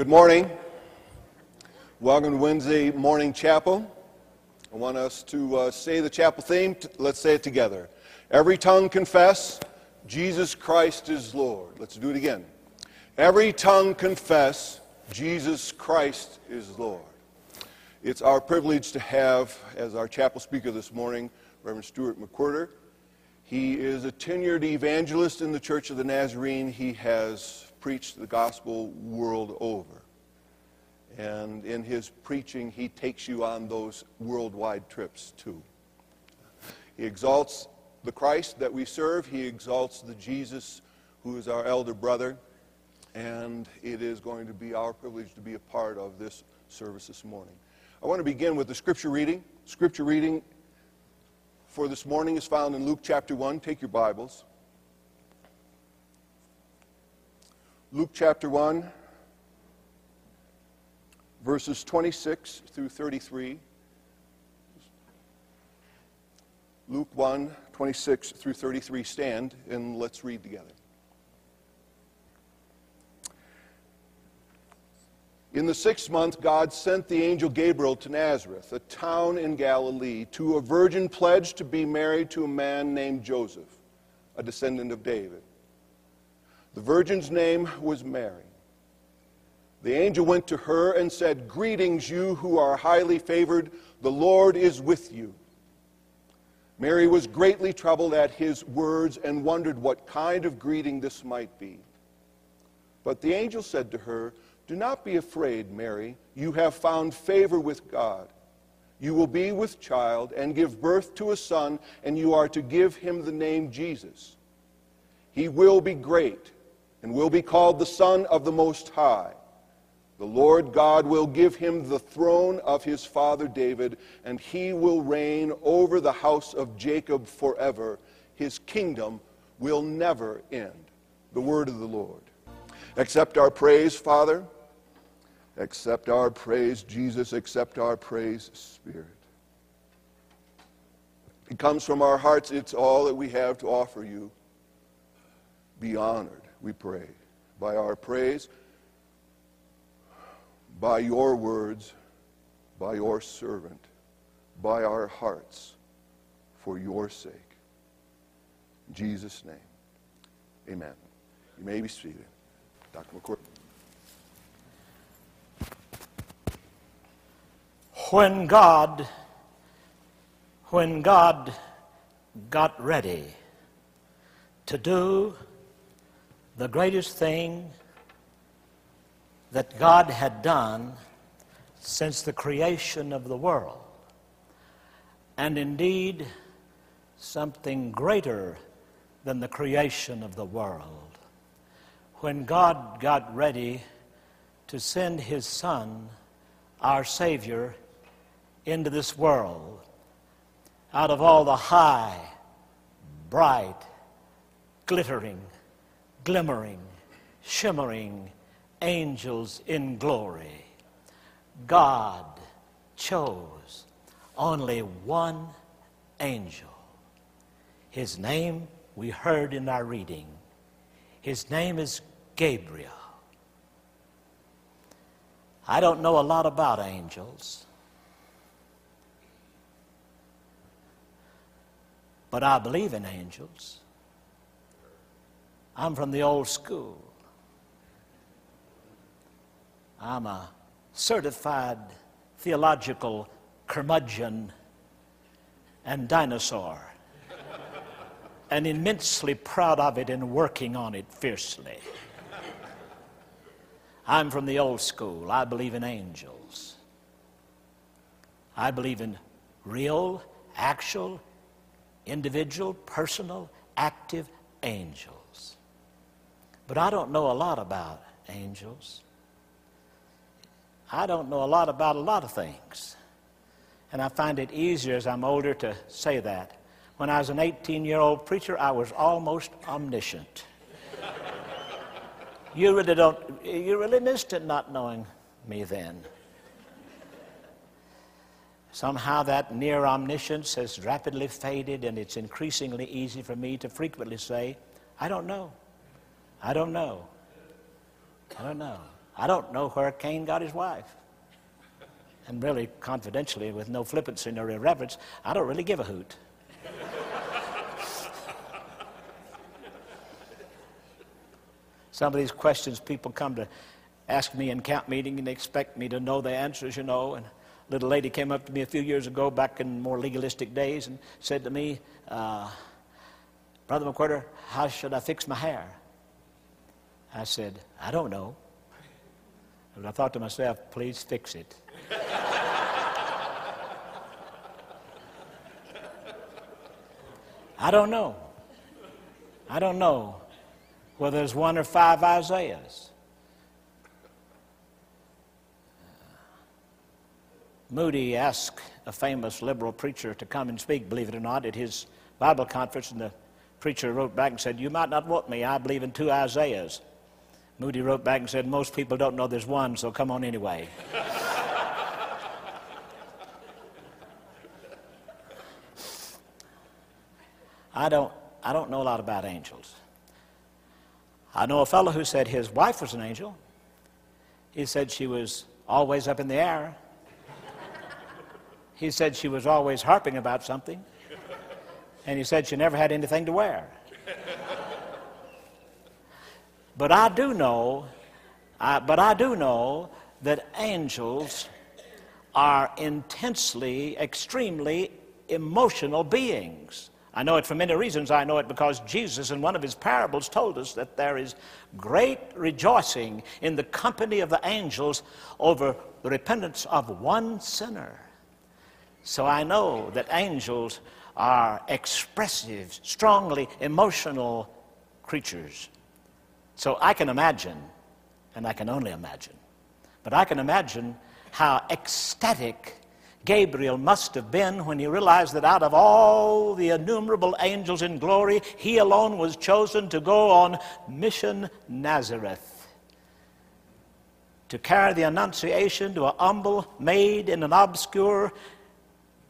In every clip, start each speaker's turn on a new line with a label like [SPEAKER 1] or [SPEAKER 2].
[SPEAKER 1] Good morning. Welcome to Wednesday morning chapel. I want us to uh, say the chapel theme. Let's say it together. Every tongue confess Jesus Christ is Lord. Let's do it again. Every tongue confess Jesus Christ is Lord. It's our privilege to have, as our chapel speaker this morning, Reverend Stuart McWhirter. He is a tenured evangelist in the Church of the Nazarene. He has preached the gospel world over. And in his preaching, he takes you on those worldwide trips too. He exalts the Christ that we serve, he exalts the Jesus who is our elder brother. And it is going to be our privilege to be a part of this service this morning. I want to begin with the scripture reading. Scripture reading for this morning is found in Luke chapter 1. Take your Bibles. Luke chapter 1, verses 26 through 33. Luke 1, 26 through 33. Stand and let's read together. In the sixth month, God sent the angel Gabriel to Nazareth, a town in Galilee, to a virgin pledged to be married to a man named Joseph, a descendant of David. The virgin's name was Mary. The angel went to her and said, Greetings, you who are highly favored, the Lord is with you. Mary was greatly troubled at his words and wondered what kind of greeting this might be. But the angel said to her, Do not be afraid, Mary. You have found favor with God. You will be with child and give birth to a son, and you are to give him the name Jesus. He will be great and will be called the Son of the Most High. The Lord God will give him the throne of his father David, and he will reign over the house of Jacob forever. His kingdom will never end. The word of the Lord. Accept our praise, Father. Accept our praise, Jesus. Accept our praise, Spirit. It comes from our hearts. It's all that we have to offer you. Be honored we pray, by our praise, by your words, by your servant, by our hearts, for your sake. In Jesus' name, amen. You may be seated. Dr. McCourt.
[SPEAKER 2] When God, when God got ready to do the greatest thing that God had done since the creation of the world. And indeed, something greater than the creation of the world. When God got ready to send His Son, our Savior, into this world, out of all the high, bright, glittering, glimmering, shimmering angels in glory. God chose only one angel. His name we heard in our reading. His name is Gabriel. I don't know a lot about angels, but I believe in angels. I'm from the old school. I'm a certified theological curmudgeon and dinosaur, and immensely proud of it and working on it fiercely. I'm from the old school. I believe in angels. I believe in real, actual, individual, personal, active angels. But I don't know a lot about angels. I don't know a lot about a lot of things. And I find it easier as I'm older to say that. When I was an 18 year old preacher, I was almost omniscient. you really don't, you really missed it not knowing me then. Somehow that near omniscience has rapidly faded, and it's increasingly easy for me to frequently say, I don't know. I don't know. I don't know. I don't know where Cain got his wife. And really, confidentially, with no flippancy nor irreverence, I don't really give a hoot. Some of these questions people come to ask me in camp meeting and they expect me to know the answers, you know. And a little lady came up to me a few years ago, back in more legalistic days, and said to me, uh, Brother McWhirter, how should I fix my hair? I said, I don't know. But I thought to myself, please fix it. I don't know. I don't know whether there's one or five Isaiahs. Moody asked a famous liberal preacher to come and speak, believe it or not, at his Bible conference, and the preacher wrote back and said, You might not want me. I believe in two Isaiahs. Moody wrote back and said, Most people don't know there's one, so come on anyway. I don't, I don't know a lot about angels. I know a fellow who said his wife was an angel. He said she was always up in the air. He said she was always harping about something. And he said she never had anything to wear. But I do know, I, but I do know that angels are intensely, extremely emotional beings. I know it for many reasons. I know it because Jesus, in one of his parables, told us that there is great rejoicing in the company of the angels over the repentance of one sinner. So I know that angels are expressive, strongly emotional creatures. So I can imagine, and I can only imagine, but I can imagine how ecstatic Gabriel must have been when he realized that out of all the innumerable angels in glory, he alone was chosen to go on Mission Nazareth. To carry the Annunciation to a humble maid in an obscure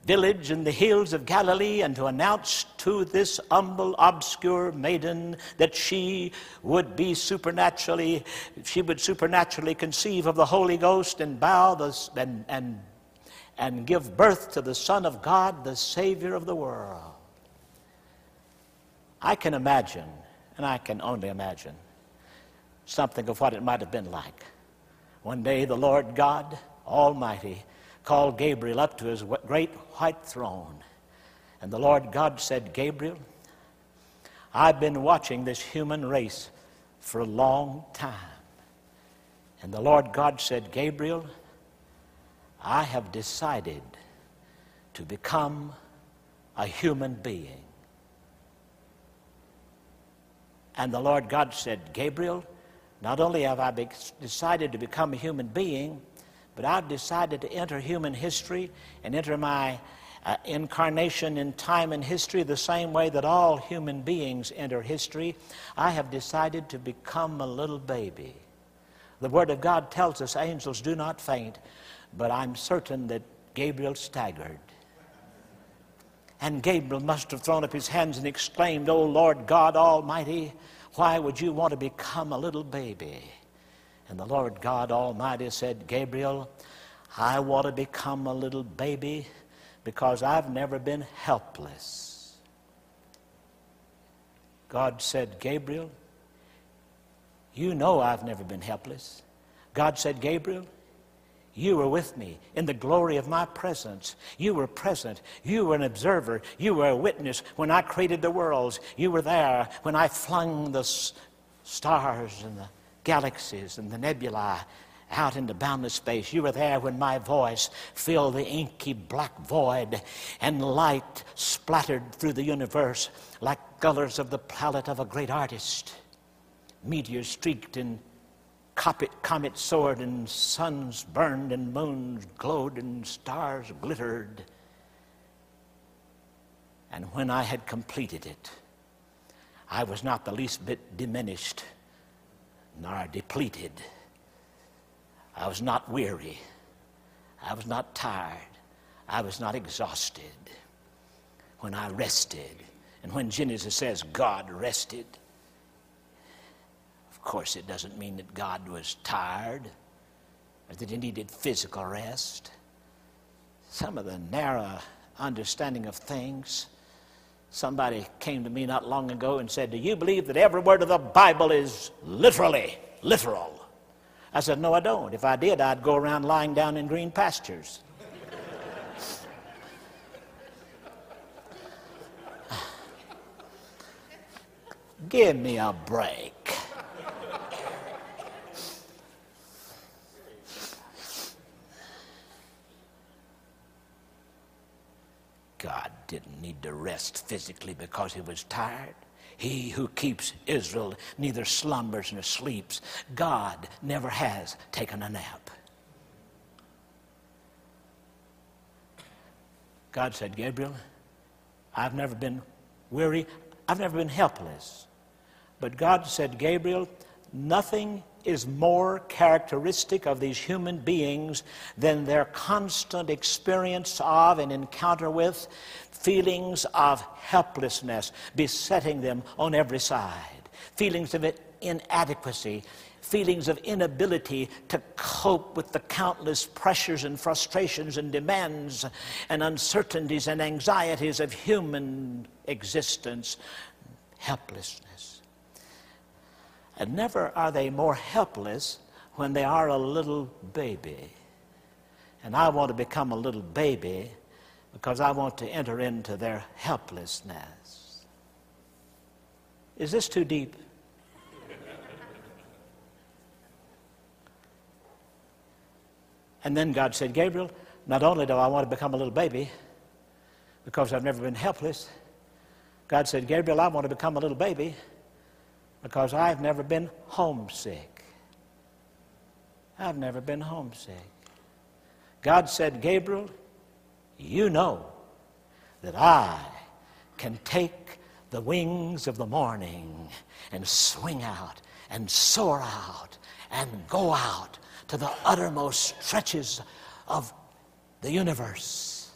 [SPEAKER 2] village in the hills of Galilee and to announce to this humble, obscure maiden that she would be supernaturally, she would supernaturally conceive of the Holy Ghost and bow the, and, and and give birth to the Son of God, the Savior of the world. I can imagine, and I can only imagine, something of what it might have been like. One day, the Lord God Almighty called Gabriel up to his great white throne. And the Lord God said, Gabriel, I've been watching this human race for a long time. And the Lord God said, Gabriel, I have decided to become a human being. And the Lord God said, Gabriel, not only have I decided to become a human being, but I've decided to enter human history and enter my uh, incarnation in time and history the same way that all human beings enter history. I have decided to become a little baby. The Word of God tells us angels do not faint, but I'm certain that Gabriel staggered. And Gabriel must have thrown up his hands and exclaimed, O Lord God Almighty, why would you want to become a little baby? And the Lord God Almighty said, Gabriel, I want to become a little baby because I've never been helpless. God said, Gabriel, you know I've never been helpless. God said, Gabriel, you were with me in the glory of my presence. You were present. You were an observer. You were a witness when I created the worlds. You were there when I flung the stars and the galaxies and the nebulae out into boundless space. You were there when my voice filled the inky black void and light splattered through the universe like colors of the palette of a great artist. Meteors streaked and comet, comet soared and suns burned and moons glowed and stars glittered. And when I had completed it, I was not the least bit diminished nor depleted. I was not weary. I was not tired. I was not exhausted. When I rested, and when Genesis says God rested, of course, it doesn't mean that God was tired. or that he needed physical rest. Some of the narrow understanding of things. Somebody came to me not long ago and said, Do you believe that every word of the Bible is literally literal? I said, No, I don't. If I did, I'd go around lying down in green pastures. Give me a break. God didn't need to rest physically because he was tired. He who keeps Israel neither slumbers nor sleeps. God never has taken a nap. God said, Gabriel, I've never been weary, I've never been helpless. But God said, Gabriel, nothing is more characteristic of these human beings than their constant experience of and encounter with feelings of helplessness besetting them on every side, feelings of inadequacy, feelings of inability to cope with the countless pressures and frustrations and demands and uncertainties and anxieties of human existence, helplessness. And never are they more helpless when they are a little baby. And I want to become a little baby because I want to enter into their helplessness. Is this too deep? And then God said, Gabriel, not only do I want to become a little baby because I've never been helpless, God said, Gabriel, I want to become a little baby because I've never been homesick. I've never been homesick. God said, Gabriel, you know that I can take the wings of the morning and swing out and soar out and go out to the uttermost stretches of the universe.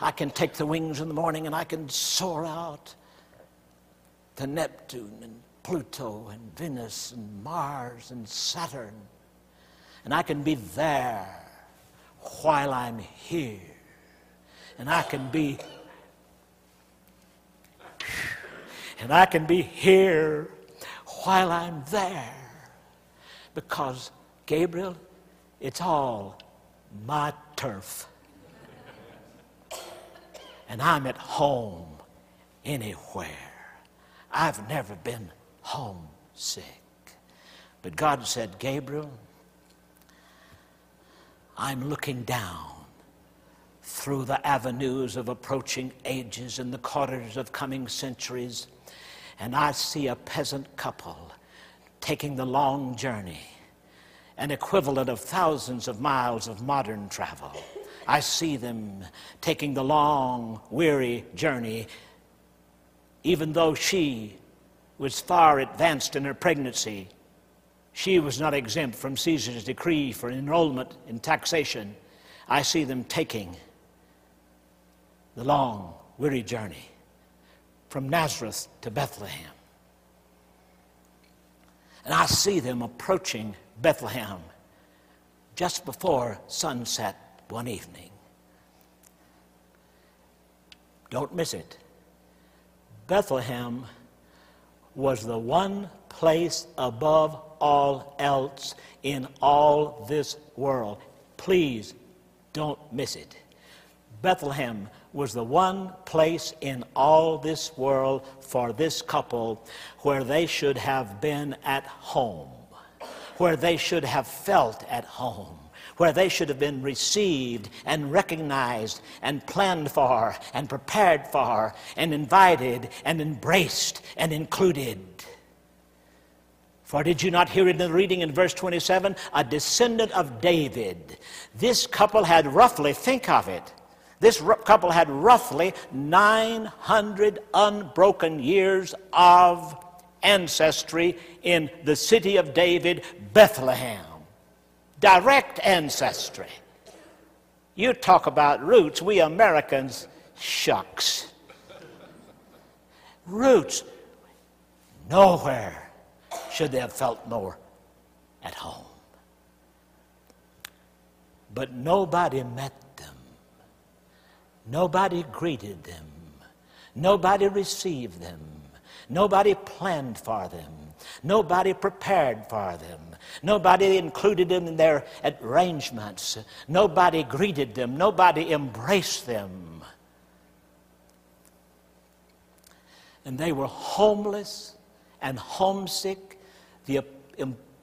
[SPEAKER 2] I can take the wings in the morning and I can soar out to Neptune and Pluto and Venus and Mars and Saturn. And I can be there while I'm here. And I can be and I can be here while I'm there. Because Gabriel, it's all my turf. And I'm at home anywhere. I've never been homesick. But God said, Gabriel, I'm looking down through the avenues of approaching ages and the corridors of coming centuries, and I see a peasant couple taking the long journey, an equivalent of thousands of miles of modern travel. I see them taking the long, weary journey, even though she was far advanced in her pregnancy. She was not exempt from Caesar's decree for enrollment in taxation. I see them taking the long, weary journey from Nazareth to Bethlehem. And I see them approaching Bethlehem just before sunset one evening. Don't miss it. Bethlehem was the one place above all else in all this world. Please don't miss it. Bethlehem was the one place in all this world for this couple where they should have been at home, where they should have felt at home where they should have been received and recognized and planned for and prepared for and invited and embraced and included. For did you not hear it in the reading in verse 27? A descendant of David. This couple had roughly, think of it, this couple had roughly 900 unbroken years of ancestry in the city of David, Bethlehem direct ancestry. You talk about roots, we Americans, shucks. Roots, nowhere should they have felt more at home. but nobody met them. Nobody greeted them. Nobody received them. Nobody planned for them. Nobody prepared for them. Nobody included them in their arrangements. Nobody greeted them. Nobody embraced them. And they were homeless and homesick, the,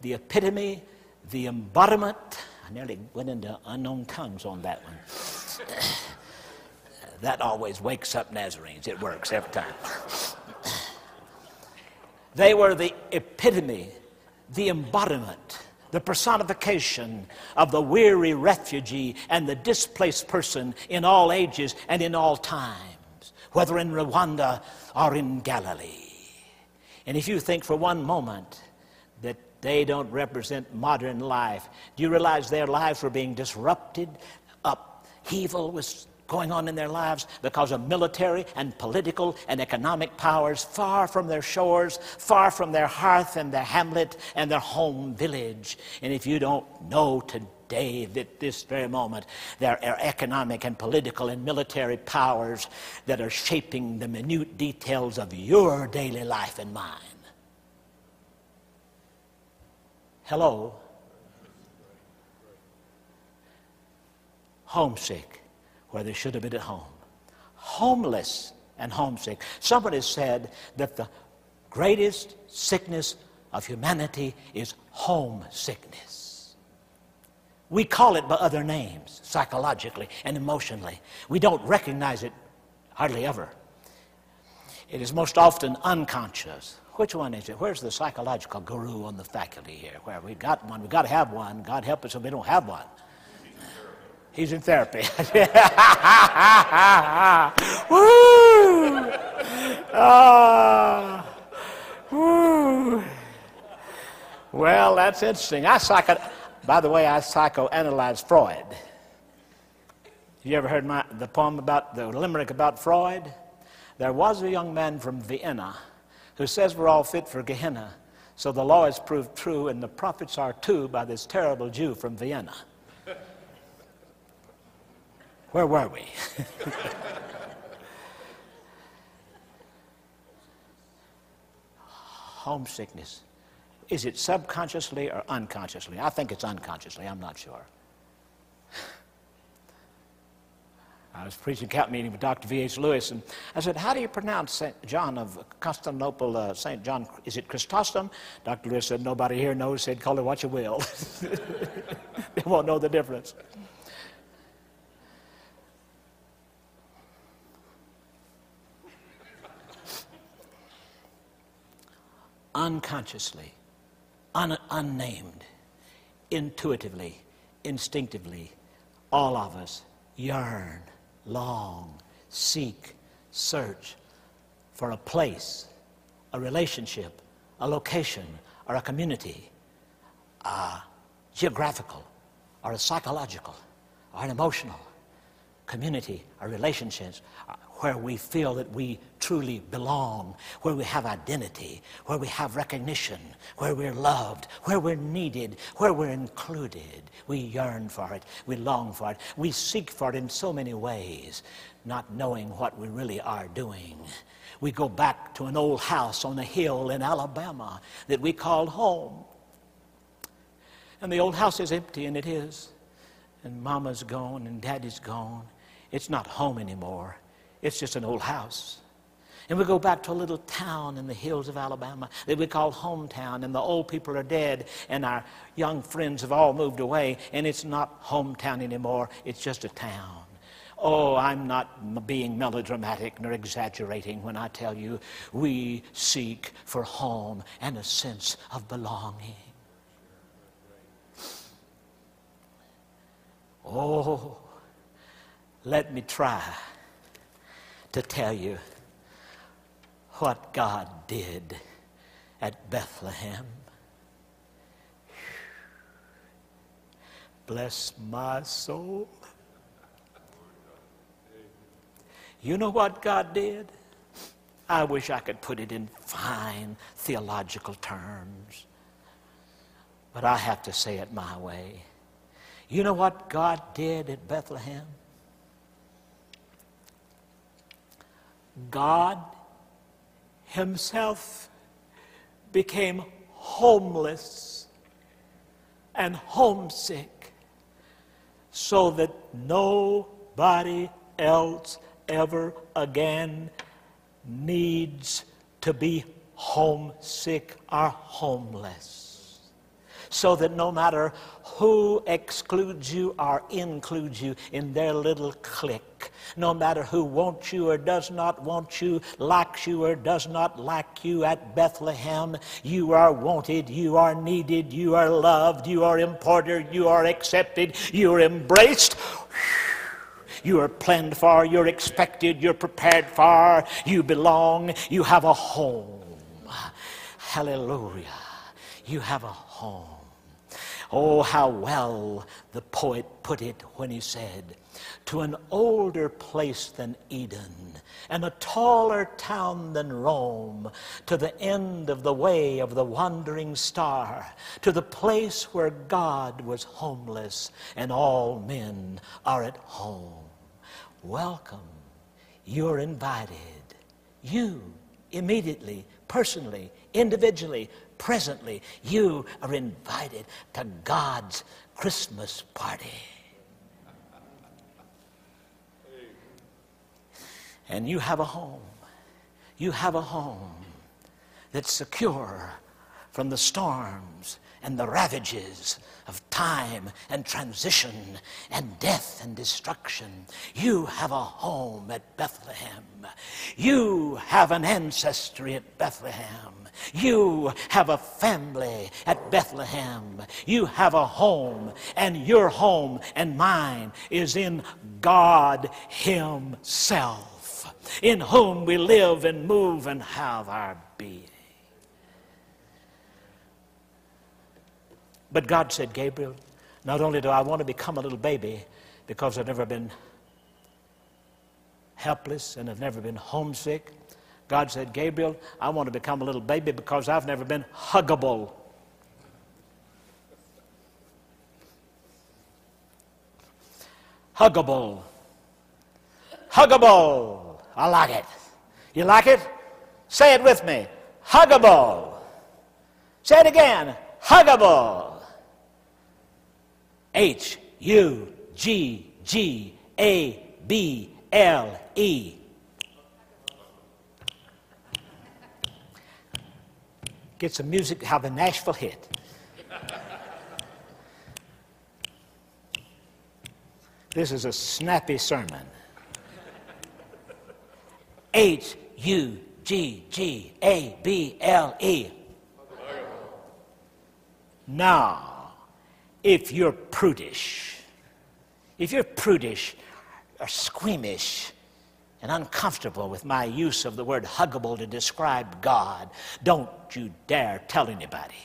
[SPEAKER 2] the epitome, the embodiment. I nearly went into unknown tongues on that one. that always wakes up Nazarenes. It works every time. They were the epitome, the embodiment, the personification of the weary refugee and the displaced person in all ages and in all times, whether in Rwanda or in Galilee. And if you think for one moment that they don't represent modern life, do you realize their lives were being disrupted? Upheaval was going on in their lives because of military and political and economic powers far from their shores, far from their hearth and their hamlet and their home village. And if you don't know today, that this very moment, there are economic and political and military powers that are shaping the minute details of your daily life and mine. Hello? Homesick where they should have been at home. Homeless and homesick. Somebody said that the greatest sickness of humanity is homesickness. We call it by other names, psychologically and emotionally. We don't recognize it hardly ever. It is most often unconscious. Which one is it? Where's the psychological guru on the faculty here? Where we got one, we've got to have one. God help us if we don't have one. He's in therapy. woo! Ah, woo! Well, that's interesting. I psycho, by the way, I psychoanalyzed Freud. You ever heard my, the poem about the limerick about Freud? There was a young man from Vienna who says we're all fit for Gehenna. So the law is proved true, and the prophets are too by this terrible Jew from Vienna. Where were we? Homesickness. Is it subconsciously or unconsciously? I think it's unconsciously, I'm not sure. I was preaching camp meeting with Dr. V.H. Lewis, and I said, How do you pronounce St. John of Constantinople, uh, St. John? Is it Chrysostom? Dr. Lewis said, Nobody here knows. He said, Call it what you will. they won't know the difference. Unconsciously, un- unnamed, intuitively, instinctively, all of us yearn, long, seek, search for a place, a relationship, a location, or a community, a geographical, or a psychological, or an emotional community, or relationships, where we feel that we truly belong, where we have identity, where we have recognition, where we're loved, where we're needed, where we're included. We yearn for it, we long for it, we seek for it in so many ways, not knowing what we really are doing. We go back to an old house on a hill in Alabama that we called home. And the old house is empty, and it is. And mama's gone, and daddy's gone. It's not home anymore. It's just an old house. And we go back to a little town in the hills of Alabama that we call hometown, and the old people are dead, and our young friends have all moved away, and it's not hometown anymore, it's just a town. Oh, I'm not being melodramatic nor exaggerating when I tell you we seek for home and a sense of belonging. Oh, let me try to tell you what God did at Bethlehem. Bless my soul. You know what God did? I wish I could put it in fine theological terms, but I have to say it my way. You know what God did at Bethlehem? God Himself became homeless and homesick so that nobody else ever again needs to be homesick or homeless. So that no matter who excludes you or includes you in their little clique, no matter who wants you or does not want you, likes you or does not like you at Bethlehem, you are wanted, you are needed, you are loved, you are important, you are accepted, you are embraced. You are planned for, you're expected, you're prepared for, you belong, you have a home. Hallelujah. You have a home. Oh, how well the poet put it when he said, To an older place than Eden, and a taller town than Rome, to the end of the way of the wandering star, to the place where God was homeless and all men are at home. Welcome. You're invited. You, immediately, personally, individually, presently, you are invited to God's Christmas party. And you have a home. You have a home that's secure from the storms and the ravages of time and transition and death and destruction. You have a home at Bethlehem. You have an ancestry at Bethlehem. You have a family at Bethlehem. You have a home, and your home and mine is in God Himself, in whom we live and move and have our being. But God said, Gabriel, not only do I want to become a little baby because I've never been helpless and I've never been homesick, God said, Gabriel, I want to become a little baby because I've never been huggable. Huggable. Huggable. I like it. You like it? Say it with me. Huggable. Say it again. Huggable. H U G G A B L E. Get some music, have a Nashville hit. This is a snappy sermon. H U G G A B L E. Now, if you're prudish, if you're prudish or squeamish and uncomfortable with my use of the word huggable to describe God, don't you dare tell anybody.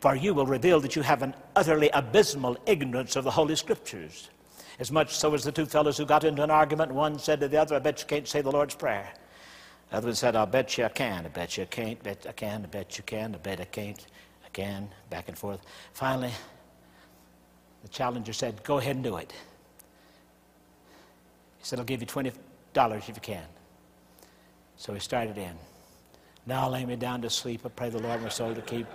[SPEAKER 2] For you will reveal that you have an utterly abysmal ignorance of the Holy Scriptures. As much so as the two fellows who got into an argument, one said to the other, I bet you can't say the Lord's Prayer. The other one said, I'll bet you I can. I bet you I can't. Bet I can. I bet you can. I bet I can't. I can. Back and forth. Finally, the challenger said, Go ahead and do it. He said, I'll give you $20 if you can. So he started in. Now lay me down to sleep. I pray the Lord my soul to keep.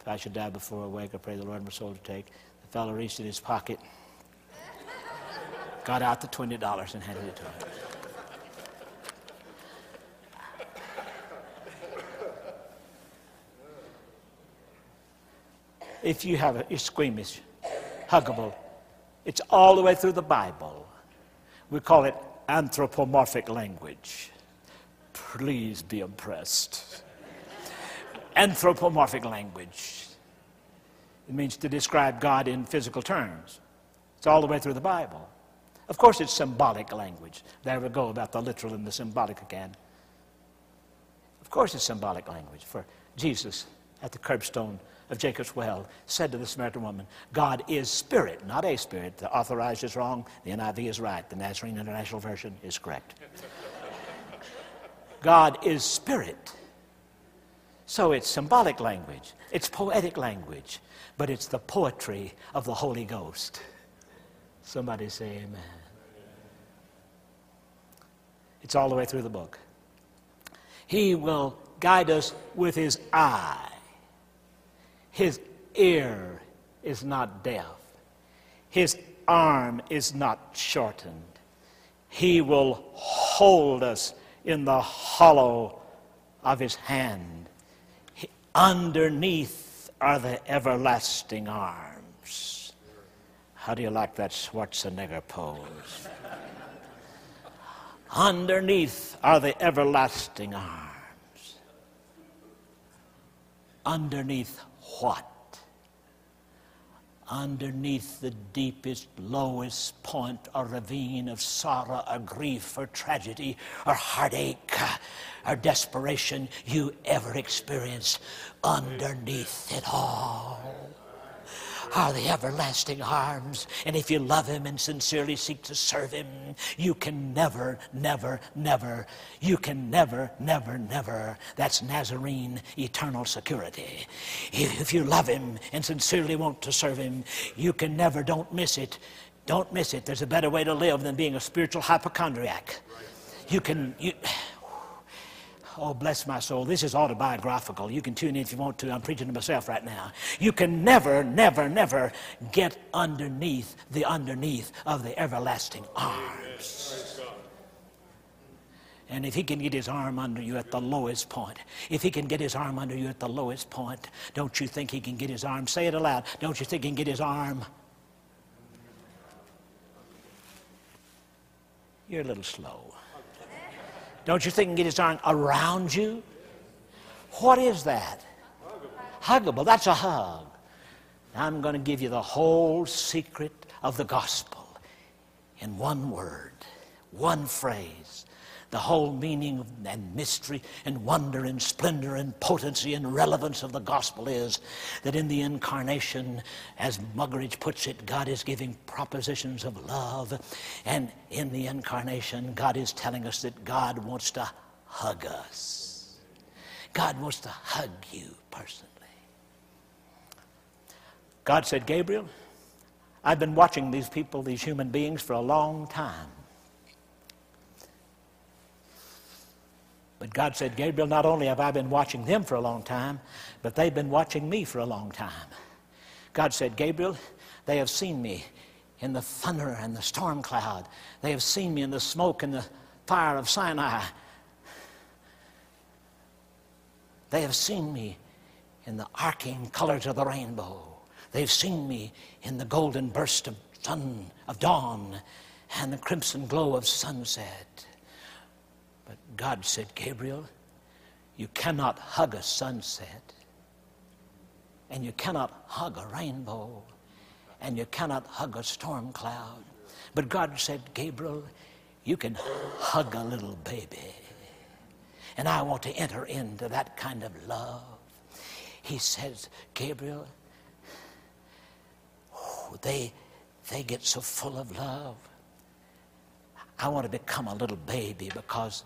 [SPEAKER 2] If I should die before I wake, I pray the Lord my soul to take. The fellow reached in his pocket, got out the $20 and handed it to him. if you have a, squeamish, huggable. It's all the way through the Bible. We call it anthropomorphic language. Please be impressed. anthropomorphic language. It means to describe God in physical terms. It's all the way through the Bible. Of course, it's symbolic language. There we go about the literal and the symbolic again. Of course, it's symbolic language. For Jesus at the curbstone of Jacob's well said to the Samaritan woman, God is spirit, not a spirit. The authorized is wrong, the NIV is right, the Nazarene International Version is correct. God is spirit. So it's symbolic language, it's poetic language, but it's the poetry of the Holy Ghost. Somebody say amen. It's all the way through the book. He will guide us with his eye. His ear is not deaf. His arm is not shortened. He will hold us in the hollow of his hand. He, underneath are the everlasting arms. How do you like that Schwarzenegger pose? underneath are the everlasting arms. Underneath what? underneath the deepest, lowest point or ravine of sorrow or grief or tragedy or heartache or desperation you ever experienced, underneath it all are the everlasting arms. And if you love Him and sincerely seek to serve Him, you can never, never, never, you can never, never, never. That's Nazarene eternal security. If you love Him and sincerely want to serve Him, you can never, don't miss it. Don't miss it. There's a better way to live than being a spiritual hypochondriac. You can, you, Oh, bless my soul. This is autobiographical. You can tune in if you want to. I'm preaching to myself right now. You can never, never, never get underneath the underneath of the everlasting arms. And if he can get his arm under you at the lowest point, if he can get his arm under you at the lowest point, don't you think he can get his arm? Say it aloud. Don't you think he can get his arm? You're a little slow. Don't you think he can get his arm around you? What is that? Huggable. That's a hug. I'm going to give you the whole secret of the gospel in one word, one phrase the whole meaning and mystery and wonder and splendor and potency and relevance of the gospel is that in the incarnation, as Muggeridge puts it, God is giving propositions of love. And in the incarnation, God is telling us that God wants to hug us. God wants to hug you personally. God said, Gabriel, I've been watching these people, these human beings, for a long time. But God said, Gabriel, not only have I been watching them for a long time, but they've been watching me for a long time. God said, Gabriel, they have seen me in the thunder and the storm cloud. They have seen me in the smoke and the fire of Sinai. They have seen me in the arcing colors of the rainbow. They've seen me in the golden burst of sun of dawn and the crimson glow of sunset. God said, Gabriel, you cannot hug a sunset, and you cannot hug a rainbow, and you cannot hug a storm cloud. But God said, Gabriel, you can hug a little baby. And I want to enter into that kind of love. He says, Gabriel, oh, they, they get so full of love. I want to become a little baby because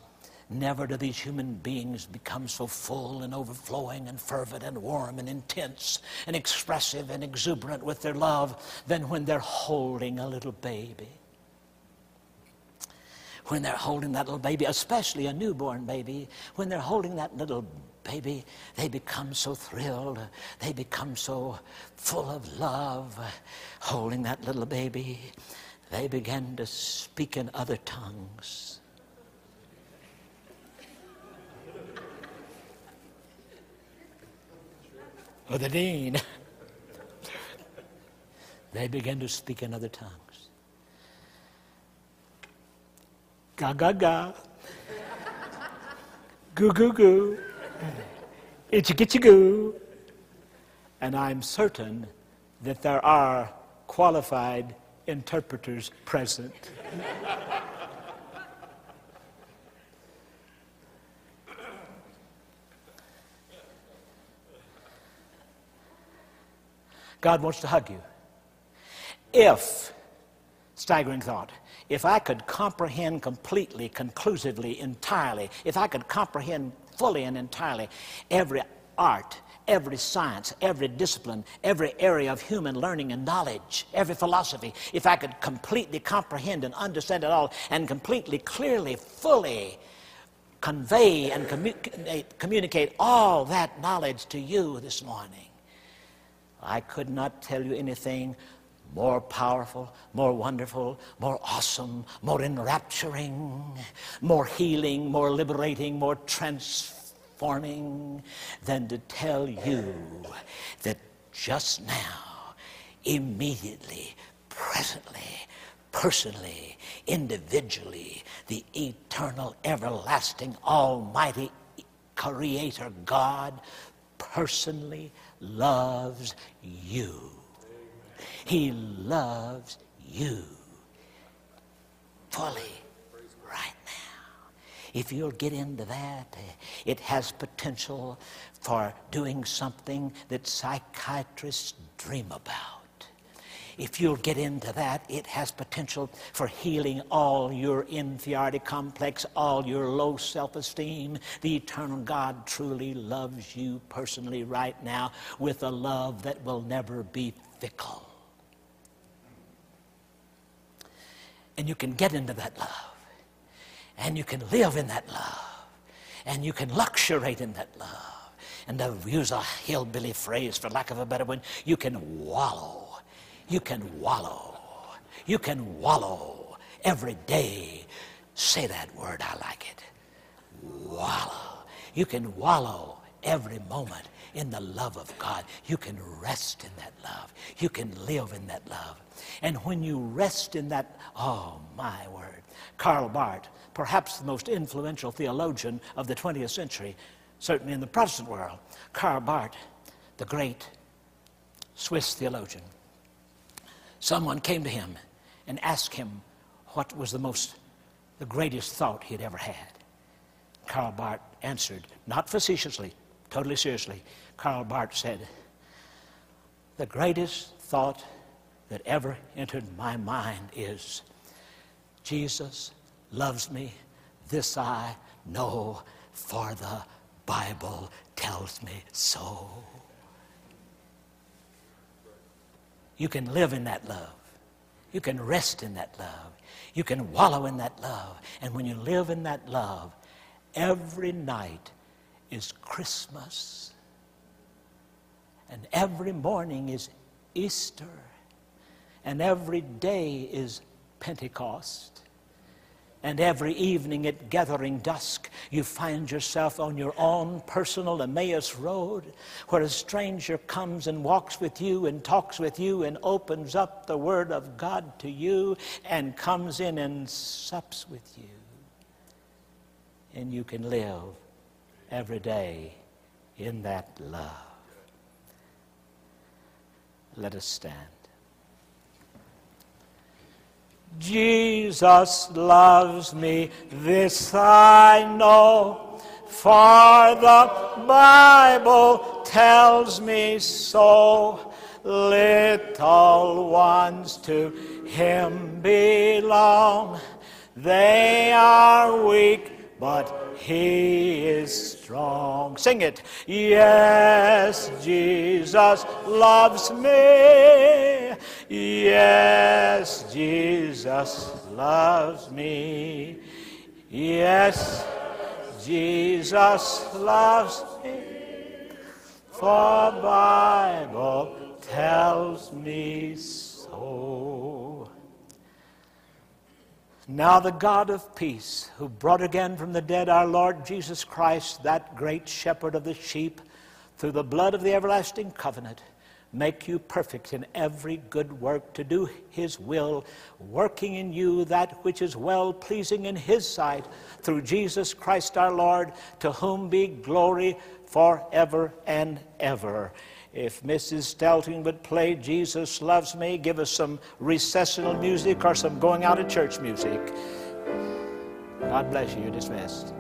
[SPEAKER 2] Never do these human beings become so full and overflowing and fervent and warm and intense and expressive and exuberant with their love than when they're holding a little baby. When they're holding that little baby, especially a newborn baby, when they're holding that little baby, they become so thrilled. They become so full of love. Holding that little baby, they begin to speak in other tongues or the dean, they began to speak in other tongues. Ga ga ga. Goo goo goo. Itchy gitchy goo. And I'm certain that there are qualified interpreters present. God wants to hug you. If, staggering thought, if I could comprehend completely, conclusively, entirely, if I could comprehend fully and entirely every art, every science, every discipline, every area of human learning and knowledge, every philosophy, if I could completely comprehend and understand it all and completely, clearly, fully convey and communicate, communicate all that knowledge to you this morning, I could not tell you anything more powerful, more wonderful, more awesome, more enrapturing, more healing, more liberating, more transforming than to tell you that just now, immediately, presently, personally, individually, the eternal, everlasting, almighty Creator God personally loves you. He loves you fully right now. If you'll get into that, it has potential for doing something that psychiatrists dream about. If you'll get into that, it has potential for healing all your inferiority complex, all your low self esteem. The eternal God truly loves you personally right now with a love that will never be fickle. And you can get into that love. And you can live in that love. And you can luxuriate in that love. And to use a hillbilly phrase, for lack of a better one, you can wallow you can wallow. You can wallow every day. Say that word, I like it. Wallow. You can wallow every moment in the love of God. You can rest in that love. You can live in that love. And when you rest in that, oh my word, Karl Barth, perhaps the most influential theologian of the 20th century, certainly in the Protestant world, Karl Barth, the great Swiss theologian, someone came to him and asked him what was the most, the greatest thought he had ever had. Karl Barth answered, not facetiously, totally seriously. Karl Barth said, The greatest thought that ever entered my mind is Jesus loves me. This I know, for the Bible tells me so. You can live in that love. You can rest in that love. You can wallow in that love. And when you live in that love, every night is Christmas. And every morning is Easter. And every day is Pentecost. And every evening at gathering dusk, you find yourself on your own personal Emmaus road where a stranger comes and walks with you and talks with you and opens up the Word of God to you and comes in and sups with you. And you can live every day in that love. Let us stand. Jesus loves me, this I know, for the Bible tells me so. Little ones to him belong. They are weak, but he is strong. Sing it. Yes, Jesus loves me. Yes, Jesus loves me. Yes, Jesus loves me. For Bible tells me so. Now the God of peace, who brought again from the dead our Lord Jesus Christ, that great shepherd of the sheep, through the blood of the everlasting covenant, make you perfect in every good work to do his will, working in you that which is well pleasing in his sight, through Jesus Christ our Lord, to whom be glory forever and ever. If Mrs. Stelting would play Jesus Loves Me, give us some recessional music or some going out of church music. God bless you. You're dismissed.